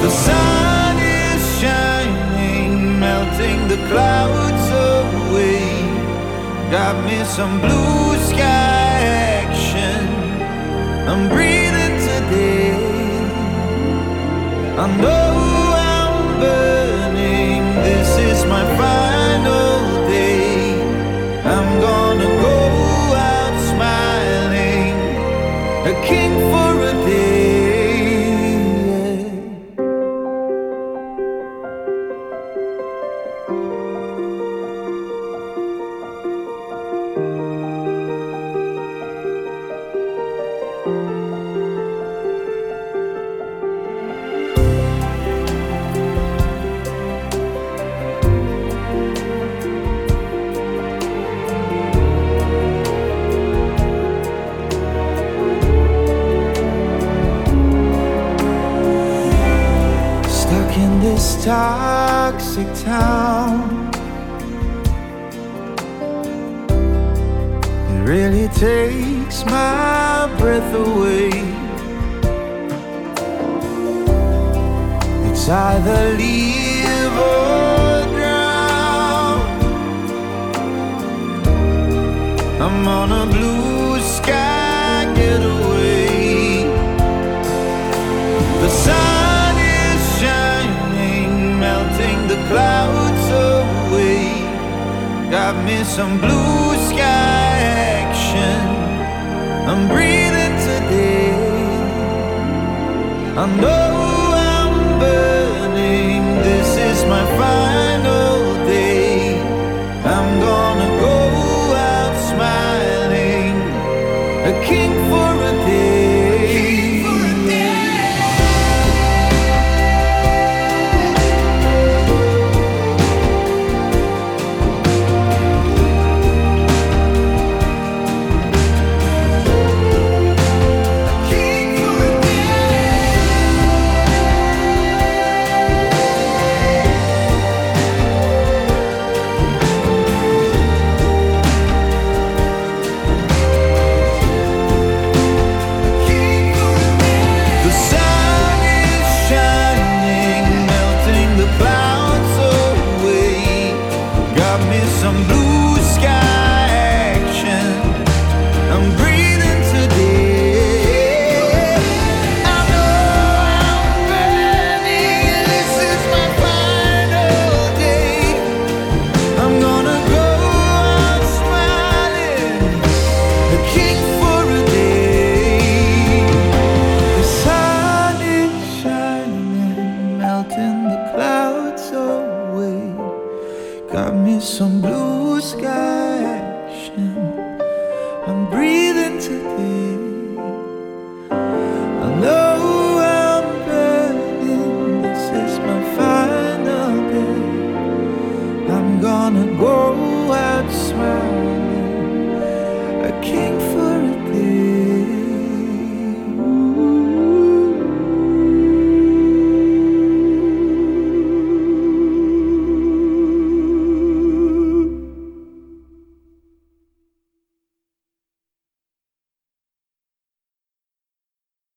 The sun is shining, melting the clouds away. Got me some blue sky action. I'm breathing today. I know. takes my breath away. It's either leave or drown. I'm on a blue sky getaway. The sun is shining, melting the clouds away. Got me some blue. I'm breathing today. I know.